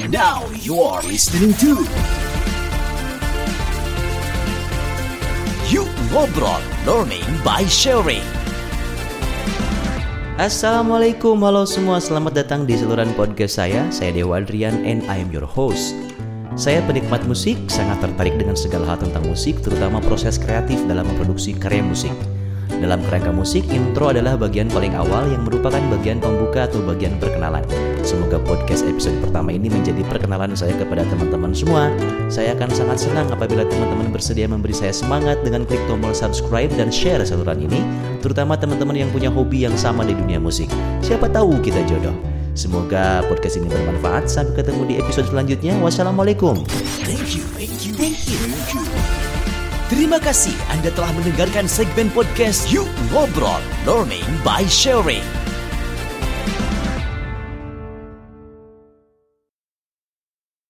Now you are listening to Yuk Ngobrol Learning by Sharing. Assalamualaikum, halo semua, selamat datang di saluran podcast saya. Saya Dewa Adrian and I am your host. Saya penikmat musik, sangat tertarik dengan segala hal tentang musik Terutama proses kreatif dalam memproduksi karya musik dalam kerangka musik, intro adalah bagian paling awal yang merupakan bagian pembuka atau bagian perkenalan. Semoga podcast episode pertama ini menjadi perkenalan saya kepada teman-teman semua. Saya akan sangat senang apabila teman-teman bersedia memberi saya semangat dengan klik tombol subscribe dan share saluran ini, terutama teman-teman yang punya hobi yang sama di dunia musik. Siapa tahu kita jodoh. Semoga podcast ini bermanfaat. Sampai ketemu di episode selanjutnya. Wassalamualaikum. Thank you, thank you, thank you, thank you. Terima kasih Anda telah mendengarkan segmen podcast Yuk Ngobrol Learning by Sharing.